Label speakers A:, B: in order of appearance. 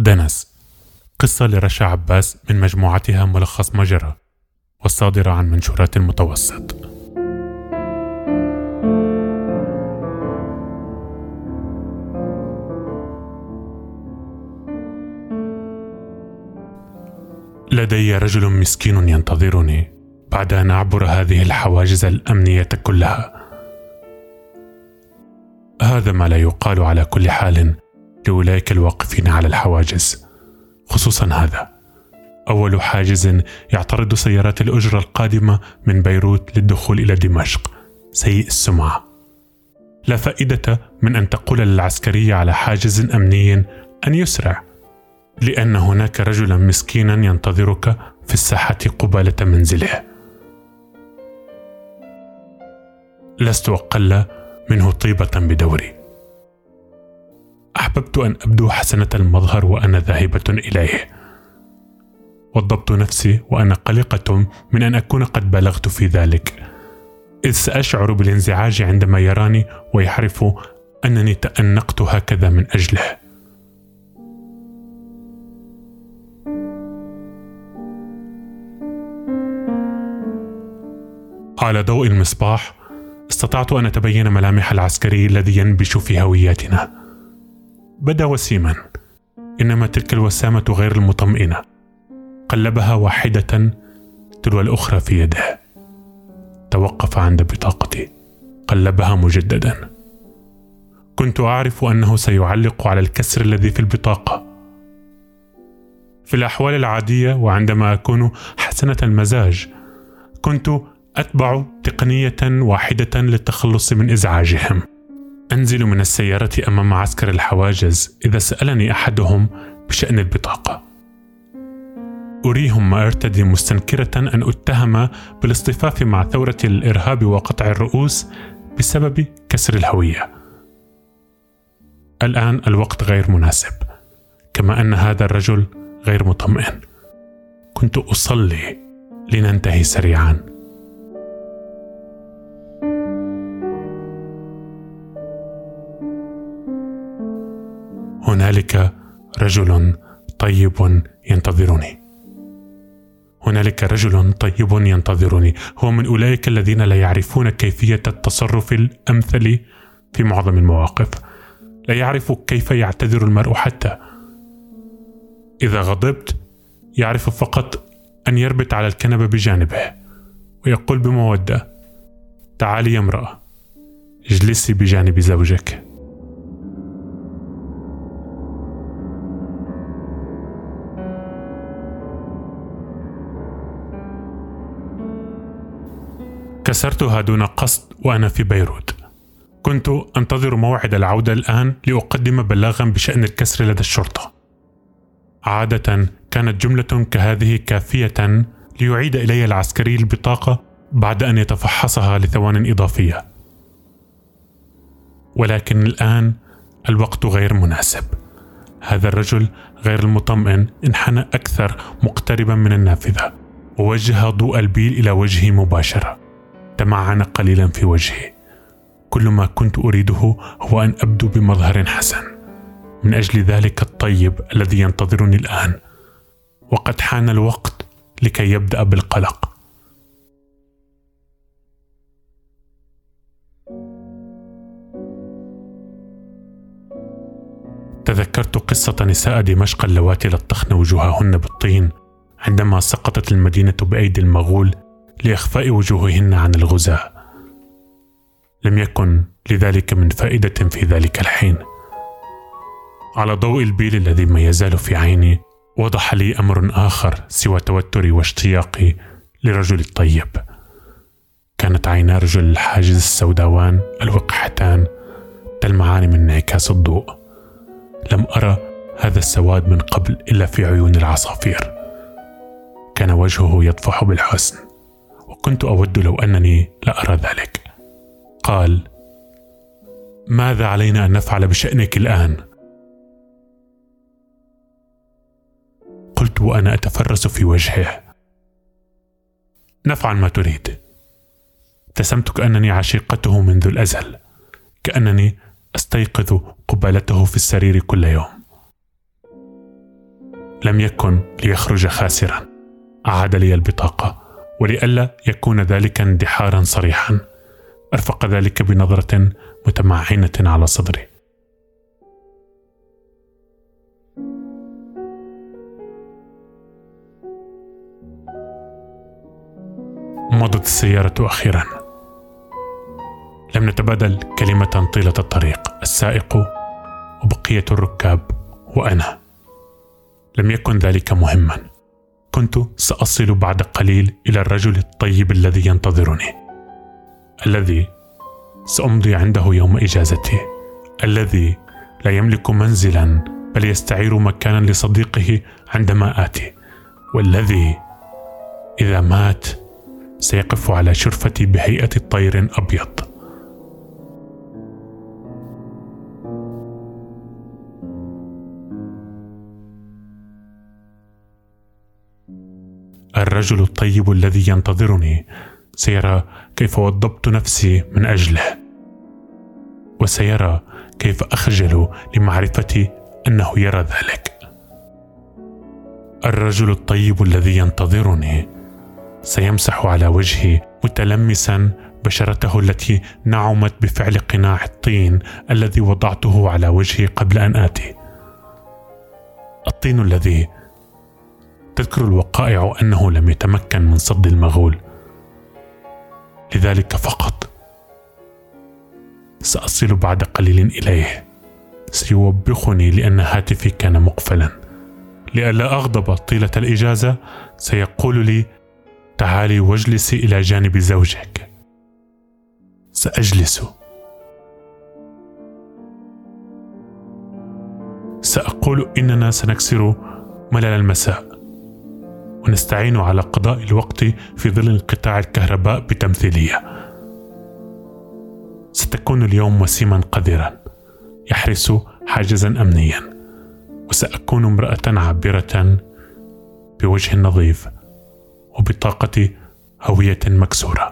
A: دنس قصة لرشا عباس من مجموعتها ملخص مجرى والصادرة عن منشورات المتوسط. لدي رجل مسكين ينتظرني بعد أن أعبر هذه الحواجز الأمنية كلها. هذا ما لا يقال على كل حال لاولئك الواقفين على الحواجز. خصوصا هذا. أول حاجز يعترض سيارات الأجرة القادمة من بيروت للدخول إلى دمشق. سيء السمعة. لا فائدة من أن تقول للعسكري على حاجز أمني أن يسرع لأن هناك رجلا مسكينا ينتظرك في الساحة قبالة منزله. لست أقل منه طيبة بدوري. أحببت أن أبدو حسنة المظهر وأنا ذاهبة إليه. وضبط نفسي وأنا قلقة من أن أكون قد بلغت في ذلك. إذ سأشعر بالانزعاج عندما يراني ويعرف أنني تأنقت هكذا من أجله. على ضوء المصباح استطعت أن أتبين ملامح العسكري الذي ينبش في هوياتنا. بدا وسيما. إنما تلك الوسامة غير المطمئنة. قلبها واحدة تلو الأخرى في يده. توقف عند بطاقتي. قلبها مجددا. كنت أعرف أنه سيعلق على الكسر الذي في البطاقة. في الأحوال العادية وعندما أكون حسنة المزاج كنت أتبع تقنية واحدة للتخلص من إزعاجهم. أنزل من السيارة أمام عسكر الحواجز إذا سألني أحدهم بشأن البطاقة. أريهم ما ارتدي مستنكرة أن أتهم بالاصطفاف مع ثورة الإرهاب وقطع الرؤوس بسبب كسر الهوية. الآن الوقت غير مناسب كما أن هذا الرجل غير مطمئن. كنت أصلي لننتهي سريعا. هنالك رجل طيب ينتظرني. هنالك رجل طيب ينتظرني. هو من أولئك الذين لا يعرفون كيفية التصرف الأمثل في معظم المواقف. لا يعرف كيف يعتذر المرء حتى إذا غضبت يعرف فقط أن يربت على الكنبة بجانبه ويقول بمودة تعالي يا امرأة اجلسي بجانب زوجك. كسرتها دون قصد وأنا في بيروت. كنت أنتظر موعد العودة الآن لأقدم بلاغا بشأن الكسر لدى الشرطة. عادة كانت جملة كهذه كافية ليعيد إلي العسكري البطاقة بعد أن يتفحصها لثوان إضافية. ولكن الآن الوقت غير مناسب. هذا الرجل غير المطمئن انحنى أكثر مقتربا من النافذة. ووجه ضوء البيل إلى وجهي مباشرة. تمعن قليلا في وجهي. كل ما كنت أريده هو أن أبدو بمظهر حسن. من أجل ذلك الطيب الذي ينتظرني الآن. وقد حان الوقت لكي يبدأ بالقلق. تذكرت قصة نساء دمشق اللواتي لطخن وجوههن بالطين عندما سقطت المدينة بأيدي المغول لإخفاء وجوههن عن الغزاة. لم يكن لذلك من فائدة في ذلك الحين. على ضوء البيل الذي ما يزال في عيني وضح لي أمر آخر سوى توتري واشتياقي لرجل الطيب. كانت عينا رجل الحاجز السوداوان الوقحتان تلمعان من انعكاس الضوء. لم أرى هذا السواد من قبل إلا في عيون العصافير. كان وجهه يطفح بالحسن وكنت أود لو أنني لا أرى ذلك. قال ماذا علينا أن نفعل بشأنك الآن؟ قلت وأنا أتفرس في وجهه. نفعل ما تريد. ابتسمت كانني عشيقته منذ الأزل كأنني أستيقظ قبالته في السرير كل يوم. لم يكن ليخرج خاسرا. أعاد لي البطاقة. ولئلا يكون ذلك اندحارا صريحا. أرفق ذلك بنظرة متمعنة على صدري. مضت السيارة أخيرا. لم نتبادل كلمة طيلة الطريق. السائق وبقية الركاب وأنا. لم يكن ذلك مهما. كنت سأصل بعد قليل إلى الرجل الطيب الذي ينتظرني الذي سأمضي عنده يوم إجازتي الذي لا يملك منزلا بل يستعير مكانا لصديقه عندما آتي والذي إذا مات سيقف على شرفتي بهيئة طير أبيض. الرجل الطيب الذي ينتظرني. سيرى كيف وضبت نفسي من أجله. وسيرى كيف أخجل لمعرفتي أنه يرى ذلك. الرجل الطيب الذي ينتظرني. سيمسح على وجهي متلمسا بشرته التي نعمت بفعل قناع الطين الذي وضعته على وجهي قبل أن آتي. الطين الذي تذكر الوقائع أنه لم يتمكن من صد المغول. لذلك فقط سأصل بعد قليل إليه. سيوبخني لأن هاتفي كان مقفلا. لئلا أغضب طيلة الإجازة سيقول لي تعالي واجلسي إلى جانب زوجك. سأجلس. سأقول إننا سنكسر ملل المساء. ونستعين على قضاء الوقت في ظل انقطاع الكهرباء بتمثيلية. ستكون اليوم وسيما قذرا يحرس حاجزا أمنيا وسأكون امرأة عابرة بوجه نظيف وبطاقة هوية مكسورة.